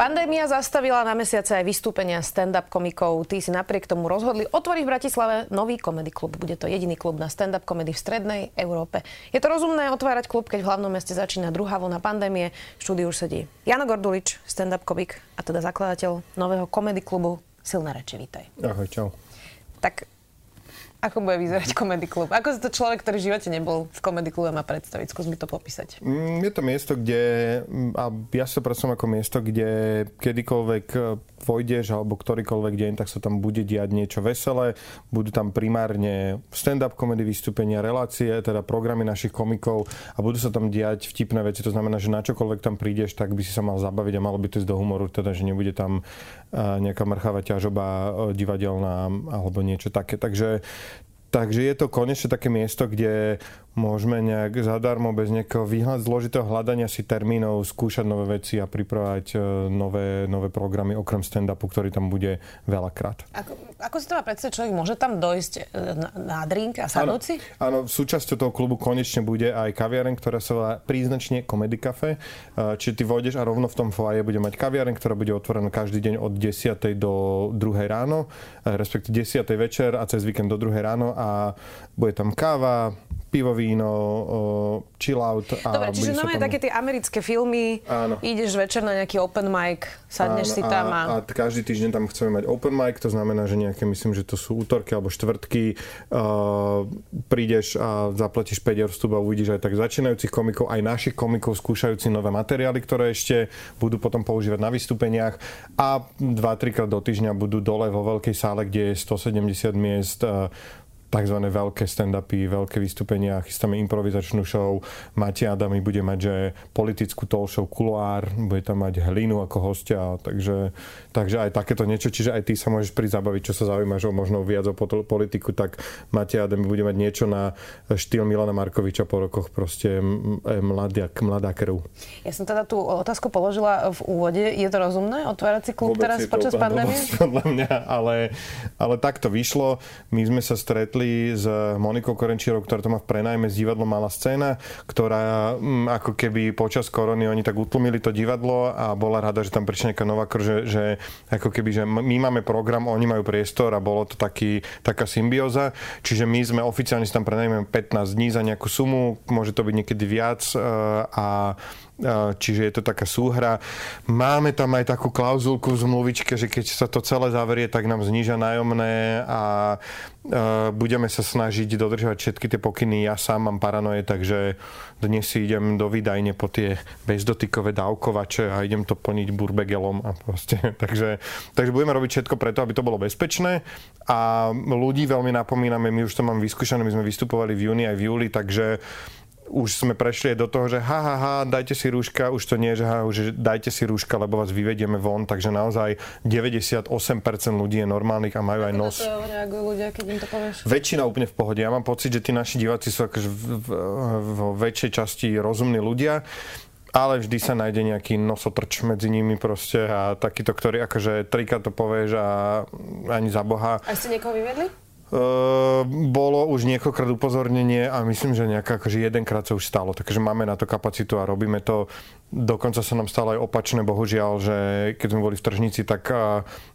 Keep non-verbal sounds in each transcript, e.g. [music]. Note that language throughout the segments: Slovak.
Pandémia zastavila na mesiace aj vystúpenia stand-up komikov. Tí si napriek tomu rozhodli otvoriť v Bratislave nový komedy klub. Bude to jediný klub na stand-up komedy v strednej Európe. Je to rozumné otvárať klub, keď v hlavnom meste začína druhá vlna pandémie. V štúdiu už sedí Jano Gordulič, stand-up komik a teda zakladateľ nového komedy klubu Silné reči. Vítaj. Ahoj, čau. Tak ako bude vyzerať [laughs] komedy klub? Ako sa to človek, ktorý v živote nebol v komedy klube má predstaviť? Skús mi to popísať. Mm, je to miesto, kde, a ja sa predstavím ako miesto, kde kedykoľvek e, vojdeš alebo ktorýkoľvek deň, tak sa tam bude diať niečo veselé. Budú tam primárne stand-up komedy vystúpenia, relácie, teda programy našich komikov a budú sa tam diať vtipné veci. To znamená, že na čokoľvek tam prídeš, tak by si sa mal zabaviť a malo by to ísť do humoru, teda že nebude tam e, nejaká mrchavá ťažoba e, divadelná alebo niečo také. Takže Takže je to konečne také miesto, kde môžeme nejak zadarmo, bez nejakého výhľad, zložitého hľadania si termínov, skúšať nové veci a pripravať e, nové, nové programy okrem stand-upu, ktorý tam bude veľakrát. Ako, ako si to má predstaviť, človek môže tam dojsť e, na, na drink a sadnúť si? Áno, súčasťou toho klubu konečne bude aj kaviareň, ktorá sa volá príznačne Comedy Cafe. E, čiže ty vojdeš a rovno v tom foaje bude mať kaviareň, ktorá bude otvorená každý deň od 10. do 2. ráno, respektíve 10. večer a cez víkend do 2. ráno a bude tam káva, pivo, víno, chill out. A Dobre, čiže máme tam... také tie americké filmy, Áno. ideš večer na nejaký open mic, sadneš Áno, si tam a... a... každý týždeň tam chceme mať open mic, to znamená, že nejaké, myslím, že to sú útorky alebo štvrtky, uh, prídeš a zaplatíš 5 eur vstup a uvidíš aj tak začínajúcich komikov, aj našich komikov skúšajúci nové materiály, ktoré ešte budú potom používať na vystúpeniach a 2-3 krát do týždňa budú dole vo veľkej sále, kde je 170 miest uh, tzv. veľké stand-upy, veľké vystúpenia, chystáme improvizačnú show, Mati Adami bude mať, že politickú talk show Kuloár, bude tam mať Hlinu ako hostia, takže, takže aj takéto niečo, čiže aj ty sa môžeš prísť zabaviť, čo sa zaujímaš o možno viac o politiku, tak Mati Adami bude mať niečo na štýl Milana Markoviča po rokoch, proste mladá, mladá krv. Ja som teda tú otázku položila v úvode, je to rozumné otvárať si klub Vôbec teraz počas pandémie? [laughs] Podľa mňa, ale, ale tak to vyšlo. My sme sa stretli stretli s Monikou Korenčírov, ktorá to má v prenajme z divadlo Malá scéna, ktorá mm, ako keby počas korony oni tak utlmili to divadlo a bola rada, že tam prišla nejaká nová krv, že, že ako keby, že my máme program, oni majú priestor a bolo to taký, taká symbióza. Čiže my sme oficiálne si tam prenajme 15 dní za nejakú sumu, môže to byť niekedy viac e, a čiže je to taká súhra. Máme tam aj takú klauzulku v zmluvičke, že keď sa to celé zaverie, tak nám zníža nájomné a budeme sa snažiť dodržovať všetky tie pokyny. Ja sám mám paranoje, takže dnes si idem do výdajne po tie bezdotykové dávkovače a idem to plniť burbegelom a proste. [laughs] takže, takže budeme robiť všetko preto, aby to bolo bezpečné a ľudí veľmi napomíname, my už to máme vyskúšané, my sme vystupovali v júni aj v júli, takže už sme prešli do toho, že ha, ha, ha, dajte si rúška, už to nie, že ha, už dajte si rúška, lebo vás vyvedieme von, takže naozaj 98% ľudí je normálnych a majú aj nos. Ako reagujú ľudia, keď im to povieš? Väčšina úplne v pohode. Ja mám pocit, že tí naši diváci sú akože v, v, v väčšej časti rozumní ľudia ale vždy sa nájde nejaký nosotrč medzi nimi proste a takýto, ktorý akože trikrát to povieš a ani za Boha. A ste niekoho vyvedli? Ehm, bolo už niekoľkrát upozornenie a myslím, že nejaká, akože jedenkrát sa už stalo, takže máme na to kapacitu a robíme to. Dokonca sa nám stalo aj opačné, bohužiaľ, že keď sme boli v tržnici, tak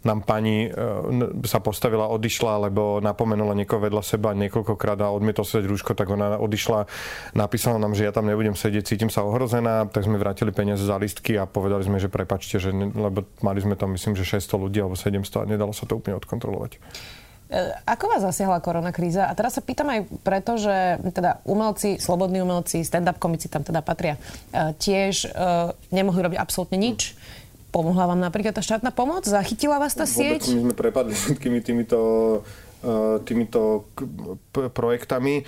nám pani e, sa postavila, odišla, lebo napomenula niekoho vedľa seba niekoľkokrát a odmietol sedieť rúško, tak ona odišla, napísala nám, že ja tam nebudem sedieť, cítim sa ohrozená, tak sme vrátili peniaze za listky a povedali sme, že prepačte, že, lebo mali sme tam myslím, že 600 ľudí alebo 700 a nedalo sa to úplne odkontrolovať. E, ako vás zasiahla korona kríza? A teraz sa pýtam aj preto, že teda umelci, slobodní umelci, stand-up komici tam teda patria, e, tiež e, nemohli robiť absolútne nič. Pomohla vám napríklad tá štátna pomoc? Zachytila vás tá Vôbec sieť? My sme prepadli všetkými týmito týmito projektami.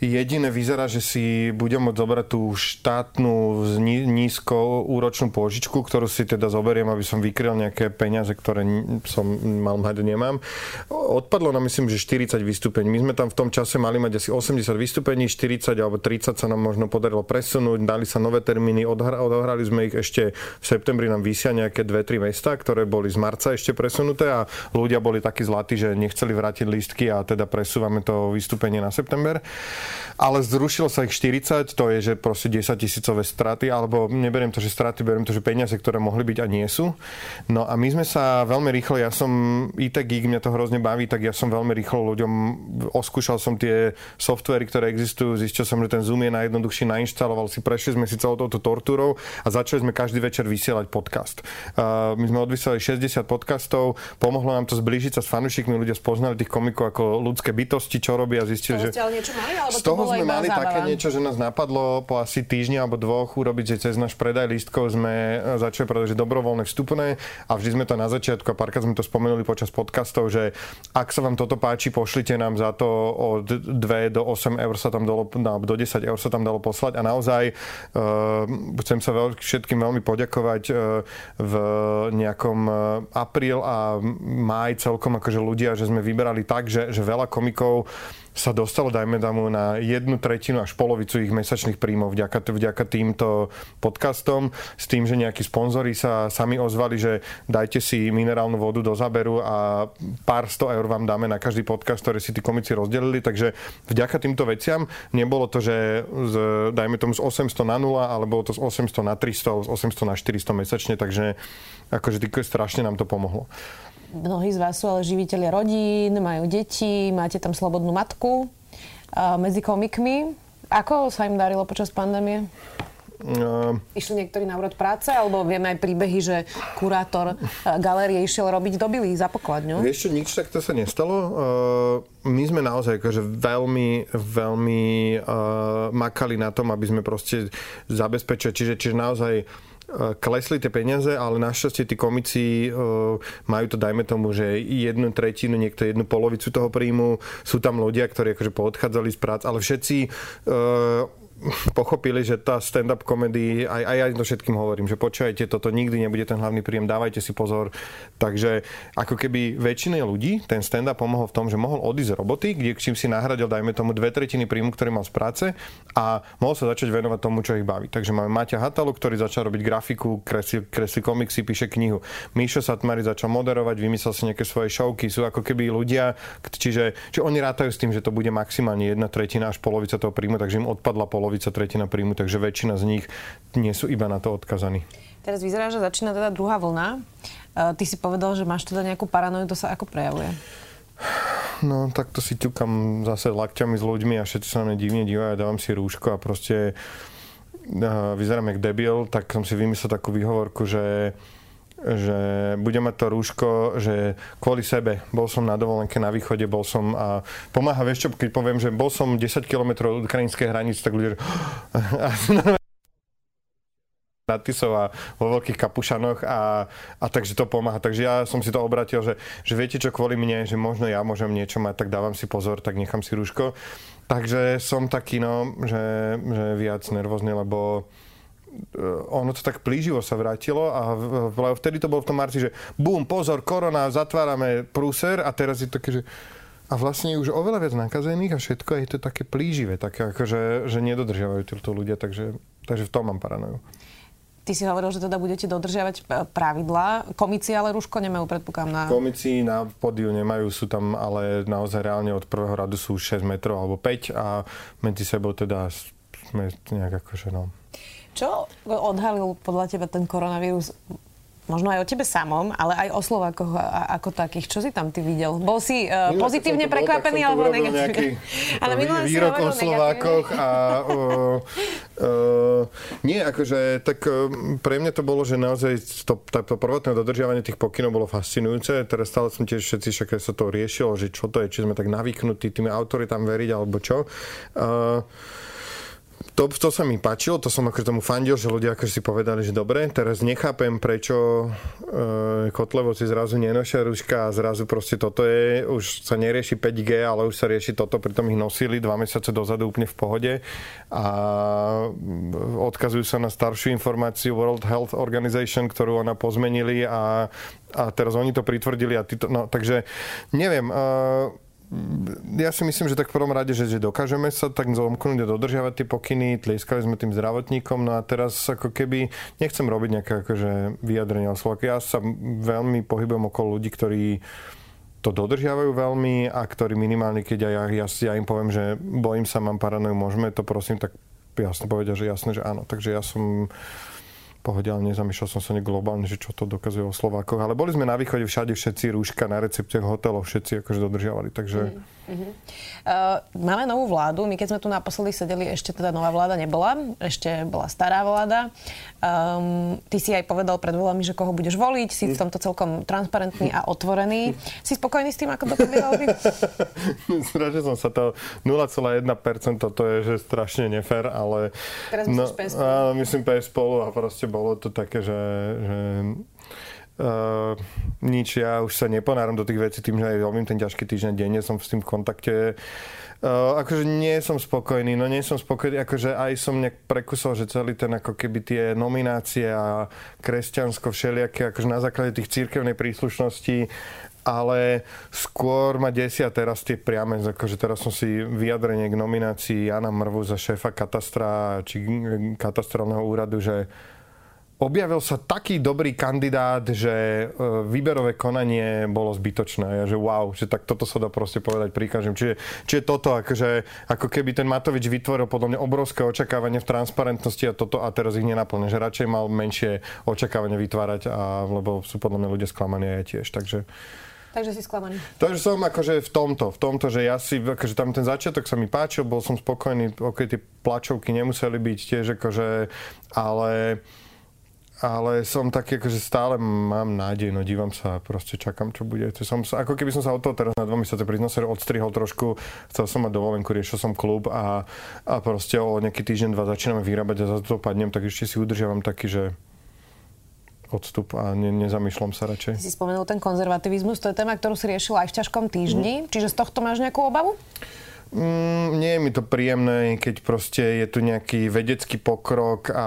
Jediné vyzerá, že si budem môcť zobrať tú štátnu nízko úročnú pôžičku, ktorú si teda zoberiem, aby som vykryl nejaké peniaze, ktoré som mal mať, nemám. Odpadlo nám myslím, že 40 vystúpení. My sme tam v tom čase mali mať asi 80 vystúpení, 40 alebo 30 sa nám možno podarilo presunúť, dali sa nové termíny, odohrali sme ich ešte v septembri nám vysia nejaké 2-3 mesta, ktoré boli z marca ešte presunuté a ľudia boli takí zlatí, že nechceli vrátiť lístky a teda presúvame to vystúpenie na september ale zrušilo sa ich 40, to je, že proste 10 tisícové straty, alebo neberiem to, že straty, beriem to, že peniaze, ktoré mohli byť a nie sú. No a my sme sa veľmi rýchlo, ja som IT geek, mňa to hrozne baví, tak ja som veľmi rýchlo ľuďom, oskúšal som tie softvery, ktoré existujú, zistil som, že ten Zoom je najjednoduchší, nainštaloval si, prešli sme si celou touto tortúrou a začali sme každý večer vysielať podcast. Uh, my sme odvysielali 60 podcastov, pomohlo nám to zblížiť sa s fanúšikmi, ľudia spoznali tých komikov ako ľudské bytosti, čo robia, zistili, že... niečo mali, alebo z toho sme mali zábava. také niečo, že nás napadlo po asi týždni alebo dvoch urobiť, že cez náš predaj lístkov sme začali predať dobrovoľné vstupné a vždy sme to na začiatku a párkrát sme to spomenuli počas podcastov, že ak sa vám toto páči, pošlite nám za to od 2 do 8 eur sa tam dalo, do 10 eur sa tam dalo poslať a naozaj uh, chcem sa veľ, všetkým veľmi poďakovať uh, v nejakom apríl a máj celkom akože ľudia, že sme vyberali tak, že, že veľa komikov sa dostalo, dajme damu, na jednu tretinu až polovicu ich mesačných príjmov vďaka, vďaka týmto podcastom, s tým, že nejakí sponzori sa sami ozvali, že dajte si minerálnu vodu do záberu a pár sto eur vám dáme na každý podcast, ktorý si tí komici rozdelili, takže vďaka týmto veciam nebolo to, že z, dajme tomu z 800 na 0, ale bolo to z 800 na 300, z 800 na 400 mesačne, takže akože strašne nám to pomohlo mnohí z vás sú ale živiteľi rodín, majú deti, máte tam slobodnú matku medzi komikmi. Ako sa im darilo počas pandémie? Uh, Išli niektorí na úrod práce, alebo vieme aj príbehy, že kurátor galérie išiel robiť do Billy za pokladňu? Vieš čo, nič takto sa nestalo. Uh, my sme naozaj akože veľmi, veľmi uh, makali na tom, aby sme proste zabezpečili, čiže, čiže naozaj klesli tie peniaze, ale našťastie tí komici majú to, dajme tomu, že jednu tretinu, niekto jednu polovicu toho príjmu. Sú tam ľudia, ktorí akože poodchádzali z prác, ale všetci pochopili, že tá stand-up komedy, aj, aj ja to všetkým hovorím, že počujete, toto nikdy nebude ten hlavný príjem, dávajte si pozor. Takže ako keby väčšine ľudí ten stand-up pomohol v tom, že mohol odísť z roboty, kde čím si nahradil, dajme tomu, dve tretiny príjmu, ktorý mal z práce a mohol sa začať venovať tomu, čo ich baví. Takže máme Maťa Hatalu, ktorý začal robiť grafiku, kresli, kresli komiksy, píše knihu. Míšo Satmari začal moderovať, vymyslel si nejaké svoje šovky, sú ako keby ľudia, čiže, čiže oni rátajú s tým, že to bude maximálne jedna tretina až polovica toho príjmu, takže im odpadla polovica polovica, tretina príjmu, takže väčšina z nich nie sú iba na to odkazaní. Teraz vyzerá, že začína teda druhá vlna. E, ty si povedal, že máš teda nejakú paranoju, to sa ako prejavuje? No, tak to si ťukam zase lakťami s ľuďmi a všetci sa na mňa divne dívajú, dávam si rúško a proste uh, vyzerám jak debil, tak som si vymyslel takú výhovorku, že že budem mať to rúško, že kvôli sebe. Bol som na dovolenke na východe, bol som a pomáha, vieš čo, keď poviem, že bol som 10 km od ukrajinskej hranice, tak ľudia [laughs] na Tisov a vo veľkých kapušanoch a, a takže to pomáha. Takže ja som si to obratil, že, že viete čo, kvôli mne, že možno ja môžem niečo mať, tak dávam si pozor, tak nechám si rúško. Takže som taký, no, že, že viac nervózny, lebo ono to tak plíživo sa vrátilo a vtedy to bolo v tom marci, že bum, pozor, korona, zatvárame prúser a teraz je to také, že a vlastne už oveľa viac nakazených a všetko je to také plíživé, také akože, že nedodržiavajú títo ľudia, takže, takže v tom mám paranoju. Ty si hovoril, že teda budete dodržiavať e, pravidlá. Komici ale rúško nemajú, predpokladám, na... Komici na podiu nemajú, sú tam ale naozaj reálne od prvého radu sú 6 metrov alebo 5 a medzi sebou teda sme nejak akože no čo odhalil podľa teba ten koronavírus možno aj o tebe samom, ale aj o Slovákoch ako takých. Čo si tam ty videl? Bol si uh, pozitívne prekvapený alebo negatívne? [laughs] ale minulé výrok o Slovákoch a uh, uh, nie, akože tak uh, pre mňa to bolo, že naozaj to, to prvotné dodržiavanie tých pokynov bolo fascinujúce. Teraz stále som tiež všetci však sa to riešilo, že čo to je, či sme tak navyknutí tými autoritám veriť alebo čo. Uh, to, to sa mi páčilo, to som akože tomu fandil, že ľudia akože si povedali, že dobre, teraz nechápem, prečo e, Kotlevo si zrazu nenošia ruška a zrazu proste toto je, už sa nerieši 5G, ale už sa rieši toto, pritom ich nosili dva mesiace dozadu úplne v pohode a odkazujú sa na staršiu informáciu World Health Organization, ktorú ona pozmenili a, a teraz oni to pritvrdili a to, no, takže neviem, uh, ja si myslím, že tak v prvom rade, že, že dokážeme sa tak zomknúť a dodržiavať tie pokyny, tlieskali sme tým zdravotníkom, no a teraz ako keby nechcem robiť nejaké akože vyjadrenia o Slovakia. Ja sa veľmi pohybujem okolo ľudí, ktorí to dodržiavajú veľmi a ktorí minimálne, keď ja, ja, ja im poviem, že bojím sa, mám paranoju, môžeme to prosím, tak jasne povedia, že jasne, že áno. Takže ja som pohode, ale nezamýšľal som sa globálne, že čo to dokazuje o Slovákoch. Ale boli sme na východe všade všetci rúška na recepciách hotelov, všetci akože dodržiavali. Takže... Mm. Uh-huh. Uh, máme novú vládu. My keď sme tu naposledy sedeli, ešte teda nová vláda nebola. Ešte bola stará vláda. Um, ty si aj povedal pred voľami, že koho budeš voliť. Si v tomto celkom transparentný a otvorený. Si spokojný s tým, ako dopadli voľby? Strašne som sa to 0,1% to je že strašne nefér, ale... Teraz no, myslím PS spolu a proste bolo to také, že, že Uh, nič, ja už sa neponáram do tých vecí tým, že aj robím ten ťažký týždeň denne, som s tým v kontakte. Uh, akože nie som spokojný, no nie som spokojný, akože aj som nejak prekusol, že celý ten ako keby tie nominácie a kresťansko všelijaké, akože na základe tých církevnej príslušnosti ale skôr ma desia teraz tie priame, akože teraz som si vyjadrenie k nominácii Jana Mrvu za šéfa katastra či katastrálneho úradu, že objavil sa taký dobrý kandidát, že e, výberové konanie bolo zbytočné. Ja, že wow, že tak toto sa dá proste povedať pri každom. Čiže, čiže toto, akože, ako keby ten Matovič vytvoril podľa mňa obrovské očakávanie v transparentnosti a toto a teraz ich nenaplne. Že radšej mal menšie očakávanie vytvárať, a, lebo sú podľa mňa ľudia sklamaní aj tiež. Takže Takže si sklamaný. Takže som akože v tomto, v tomto, že ja si, akože tam ten začiatok sa mi páčil, bol som spokojný, ok, tie plačovky nemuseli byť tiež akože, ale ale som taký, akože stále mám nádej, no dívam sa a proste čakám, čo bude. To som, ako keby som sa od toho teraz na dva mesiace priznal sa odstrihol trošku, chcel som mať dovolenku, riešil som klub a, a proste o nejaký týždeň, dva začíname vyrábať a za to padnem, tak ešte si udržiavam taký, že odstup a ne, nezamýšľam sa radšej. Ty si spomenul ten konzervativizmus, to je téma, ktorú si riešil aj v ťažkom týždni, mm. čiže z tohto máš nejakú obavu? Mm, nie je mi to príjemné, keď proste je tu nejaký vedecký pokrok a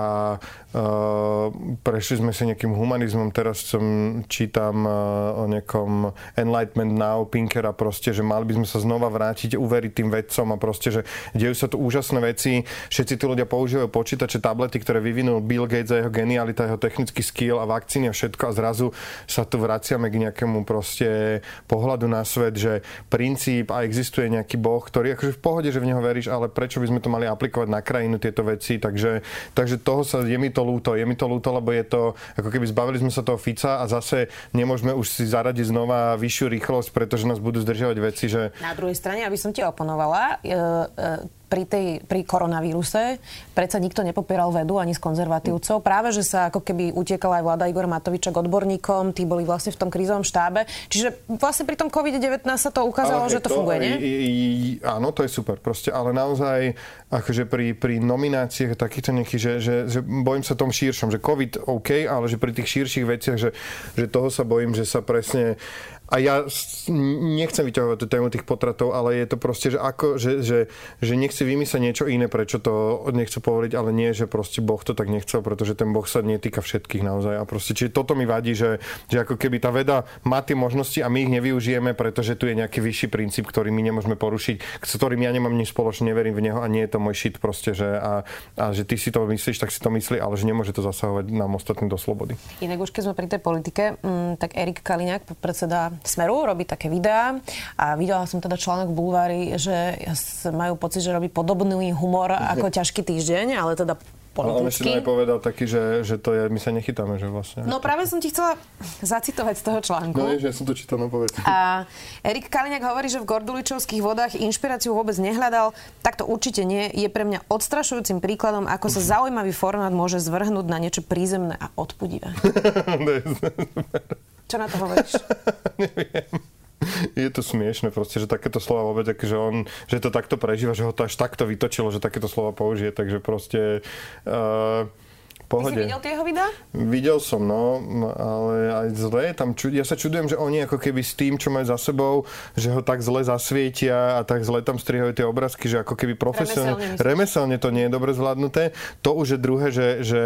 Uh, prešli sme sa nejakým humanizmom, teraz som čítam uh, o nejakom Enlightenment Now, Pinkera proste, že mali by sme sa znova vrátiť, uveriť tým vedcom a proste, že dejú sa tu úžasné veci, všetci tí ľudia používajú počítače, tablety, ktoré vyvinul Bill Gates a jeho genialita, jeho technický skill a vakcíny a všetko a zrazu sa tu vraciame k nejakému proste pohľadu na svet, že princíp a existuje nejaký boh, ktorý akože v pohode, že v neho veríš, ale prečo by sme to mali aplikovať na krajinu tieto veci, takže, takže toho sa je mi to ľúto. Je mi to ľúto, lebo je to, ako keby zbavili sme sa toho Fica a zase nemôžeme už si zaradiť znova vyššiu rýchlosť, pretože nás budú zdržiavať veci, že... Na druhej strane, aby som ti oponovala, e, e, pri, tej, pri koronavíruse predsa nikto nepopieral vedu ani z konzervatívcov. Práve, že sa ako keby utiekala aj vláda Igor Matoviča k odborníkom, tí boli vlastne v tom krízovom štábe. Čiže vlastne pri tom COVID-19 sa to ukázalo, že to, to funguje, nie? I, i, áno, to je super. Proste, ale naozaj akože pri, pri nomináciách takýchto nejakých, že, že, že bojím sa tom širšom, že COVID OK, ale že pri tých širších veciach, že, že toho sa bojím, že sa presne a ja nechcem vyťahovať tú tému tých potratov, ale je to proste, že, ako, že, že, že nechci vymyslieť niečo iné, prečo to nechcú povoliť, ale nie, že proste Boh to tak nechcel, pretože ten Boh sa netýka všetkých naozaj. A proste, čiže toto mi vadí, že, že ako keby tá veda má tie možnosti a my ich nevyužijeme, pretože tu je nejaký vyšší princíp, ktorý my nemôžeme porušiť, s ktorým ja nemám nič spoločné, neverím v neho a nie je to môj šit proste, že a, a že ty si to myslíš, tak si to myslí, ale že nemôže to zasahovať nám ostatným do slobody. Inak už keď sme pri tej politike, m, mm, tak Erik Kaliňák, predseda Smeru robí také videá a videla som teda článok v Bulvári, že majú pocit, že robí podobný humor ako [laughs] ťažký týždeň, ale teda politicky. Ale on ešte aj povedal taký, že, že to je, my sa nechytáme, že vlastne. No práve som ti chcela zacitovať z toho článku. No že ja som to čítal, no povedz. A Erik Kaliňák hovorí, že v Gorduličovských vodách inšpiráciu vôbec nehľadal. Tak to určite nie. Je pre mňa odstrašujúcim príkladom, ako sa zaujímavý formát môže zvrhnúť na niečo prízemné a odpudivé. [laughs] [laughs] Čo na to hovoríš? [laughs] Neviem. Je to smiešne proste, že takéto slova vôbec, že on, že to takto prežíva, že ho to až takto vytočilo, že takéto slova použije, takže proste uh, pohode. Ty si videl tie jeho videá? Videl som, no, ale aj zle. Tam ču... Ja sa čudujem, že oni ako keby s tým, čo majú za sebou, že ho tak zle zasvietia a tak zle tam strihajú tie obrázky, že ako keby profesionálne... Remeselne? Remeselne to nie je dobre zvládnuté. To už je druhé, že, že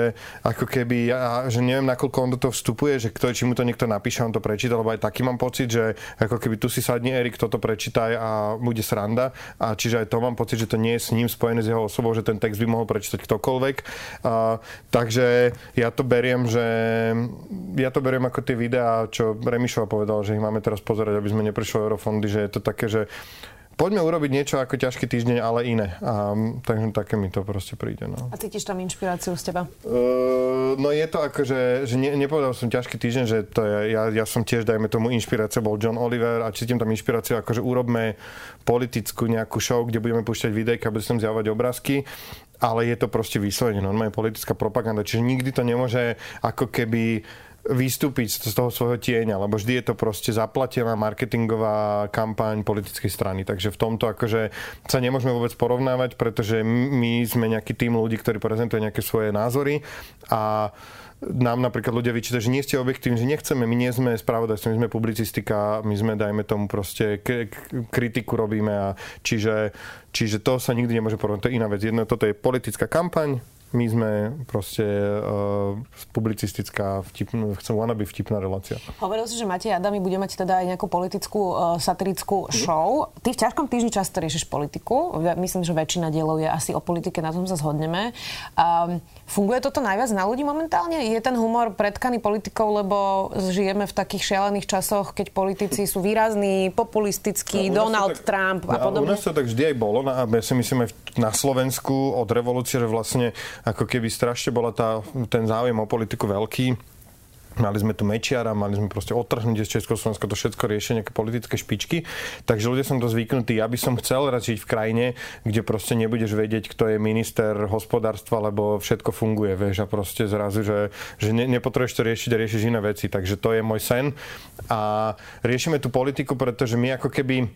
ako keby, ja, že neviem, nakoľko on do toho vstupuje, že kto, či mu to niekto napíše, on to prečíta, lebo aj taký mám pocit, že ako keby tu si sadni Erik, toto prečítaj a bude sranda. A čiže aj to mám pocit, že to nie je s ním spojené s jeho osobou, že ten text by mohol prečítať ktokoľvek. A, takže ja to beriem, že ja to beriem ako tie videá, čo Remišova povedal, že ich máme teraz pozerať, aby sme neprišli eurofondy, že je to také, že poďme urobiť niečo ako ťažký týždeň, ale iné. A, takže také mi to proste príde. No. A cítiš tam inšpiráciu z teba? Uh, no je to ako, že, že ne, nepovedal som ťažký týždeň, že to je, ja, ja som tiež, dajme tomu, inšpirácia bol John Oliver a cítim tam inšpiráciu, ako že urobme politickú nejakú show, kde budeme púšťať videjka, budeme tam zjavovať obrázky ale je to proste vyslovene normálne politická propaganda, čiže nikdy to nemôže ako keby vystúpiť z toho svojho tieňa, lebo vždy je to proste zaplatená marketingová kampaň politickej strany. Takže v tomto akože sa nemôžeme vôbec porovnávať, pretože my sme nejaký tým ľudí, ktorí prezentujú nejaké svoje názory a nám napríklad ľudia vyčítajú, že nie ste objektívni, že nechceme, my nie sme spravodajstvo, my sme publicistika, my sme, dajme tomu proste, k- kritiku robíme a čiže, čiže to sa nikdy nemôže porovnať, to je iná vec. Jedno, toto je politická kampaň, my sme proste uh, publicistická, vtipn, chcem wannabe vtipná relácia. Hovoril si, že Matej Adami bude mať teda aj nejakú politickú uh, satirickú show. Ty v ťažkom týždni často riešiš politiku. Myslím, že väčšina dielov je asi o politike, na tom sa zhodneme. Um, funguje toto najviac na ľudí momentálne? Je ten humor predkaný politikou, lebo žijeme v takých šialených časoch, keď politici sú výrazní, populistickí, no, Donald tak, Trump a no, podobne? U nás to tak vždy aj bolo. A ja si myslím aj na Slovensku od revolúcie, že vlastne ako keby strašne bola tá, ten záujem o politiku veľký. Mali sme tu Mečiara, mali sme proste odtrhnúť z Československa to všetko riešiť nejaké politické špičky. Takže ľudia som to zvyknutí. Ja by som chcel raz žiť v krajine, kde proste nebudeš vedieť, kto je minister hospodárstva, lebo všetko funguje, vieš, a proste zrazu, že, že ne, nepotrebuješ to riešiť a riešiš iné veci. Takže to je môj sen. A riešime tú politiku, pretože my ako keby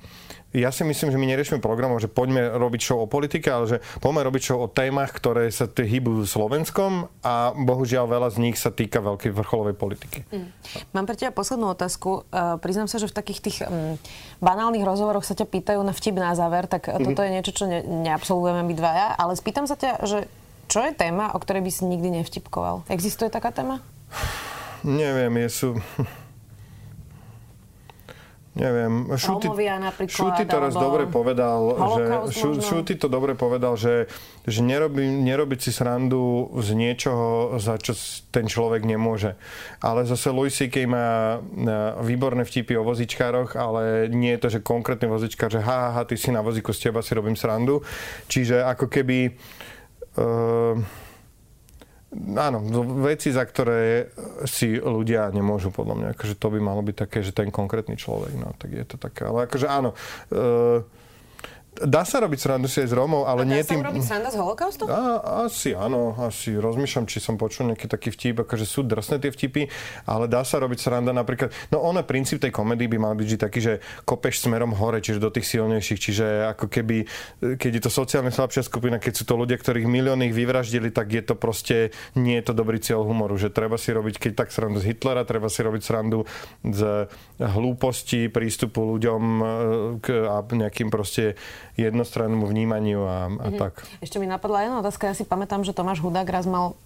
ja si myslím, že my neriešime programov, že poďme robiť show o politike, ale že poďme robiť show o témach, ktoré sa hýbu Slovenskom a bohužiaľ veľa z nich sa týka veľkej vrcholovej politiky. Mm. Mám pre teba poslednú otázku. Uh, priznám sa, že v takých tých um, banálnych rozhovoroch sa ťa pýtajú na vtip na záver, tak mm-hmm. toto je niečo, čo ne, neabsolvujeme my dvaja, ale spýtam sa ťa, že čo je téma, o ktorej by si nikdy nevtipkoval? Existuje taká téma? Neviem, je sú... Neviem, Šuty, Šuty to raz dobre povedal, že, šu, Šuty to dobre povedal, že, že nerobí, nerobiť si srandu z niečoho, za čo ten človek nemôže. Ale zase Louis C.K. má výborné vtipy o vozičkároch, ale nie je to, že konkrétny vozičkár, že ha, ha, ty si na vozíku z teba si robím srandu. Čiže ako keby... Uh, Áno, veci, za ktoré si ľudia nemôžu, podľa mňa. Akože to by malo byť také, že ten konkrétny človek, no, tak je to také. Ale akože áno, uh, Dá sa robiť srandu si aj z Rómov, ale a nie tým... Dá sa robiť sranda z holokaustu? A, asi áno, asi rozmýšľam, či som počul nejaký taký vtip, akože sú drsné tie vtipy, ale dá sa robiť sranda napríklad... No ono, princíp tej komedii by mal byť vždy taký, že kopeš smerom hore, čiže do tých silnejších, čiže ako keby, keď je to sociálne slabšia skupina, keď sú to ľudia, ktorých milióny ich vyvraždili, tak je to proste, nie je to dobrý cieľ humoru, že treba si robiť, keď tak srandu z Hitlera, treba si robiť srandu z hlúposti, prístupu ľuďom e, k, a nejakým proste jednostrannému vnímaniu a, a mm-hmm. tak. Ešte mi napadla jedna otázka. Ja si pamätám, že Tomáš Hudák raz mal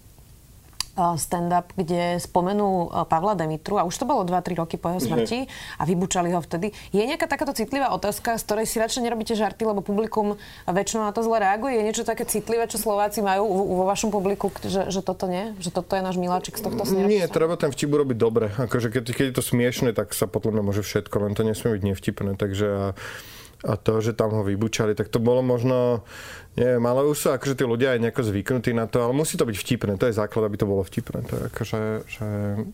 stand-up, kde spomenul Pavla Demitru a už to bolo 2-3 roky po jeho mhm. smrti a vybučali ho vtedy. Je nejaká takáto citlivá otázka, z ktorej si radšej nerobíte žarty, lebo publikum väčšinou na to zle reaguje? Je niečo také citlivé, čo Slováci majú vo vašom publiku, že, že toto nie? Že toto je náš miláčik z tohto smeru? Nie, treba ten vtip urobiť dobre. Akože keď, keď je to smiešne, tak sa potom môže všetko, len to nesmie byť nevtipné. Takže a a to, že tam ho vybučali, tak to bolo možno, neviem, ale už sú akože tí ľudia aj nejako zvyknutí na to, ale musí to byť vtipné, to je základ, aby to bolo vtipné. To je akože, že,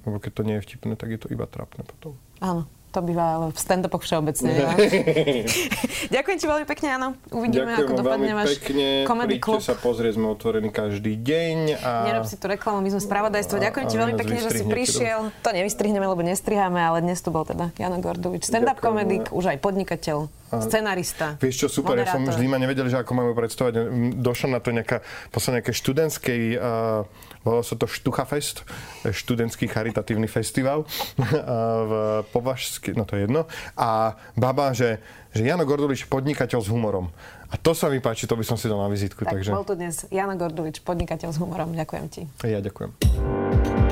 keď to nie je vtipné, tak je to iba trápne potom. Áno. To býva ale v stand-upoch všeobecne. [laughs] Ďakujem ti veľmi pekne, áno. Uvidíme, Ďakujem ako dopadne váš komedy klub. sa pozrieť, sme otvorení každý deň. A... Nerob si tu reklamu, my sme spravodajstvo. Ďakujem ti veľmi pekne, že si prišiel. To nevystrihneme, lebo nestriháme, ale dnes tu bol teda Jano Gordovič, stand-up komedik, už aj podnikateľ. Scenarista. Vieš čo, super, moderátor. ja som vždy ma nevedel, že ako máme predstavovať. Došlo na to nejaká, posledná nejaké študentskej, uh, volalo sa to Štuchafest, študentský charitatívny festival [laughs] v Považsky, no to je jedno. A baba, že, že Jano Gordulič, podnikateľ s humorom. A to sa mi páči, to by som si dal na vizitku. Tak, takže... bol tu dnes Jano Gordulič, podnikateľ s humorom. Ďakujem ti. Ja ďakujem.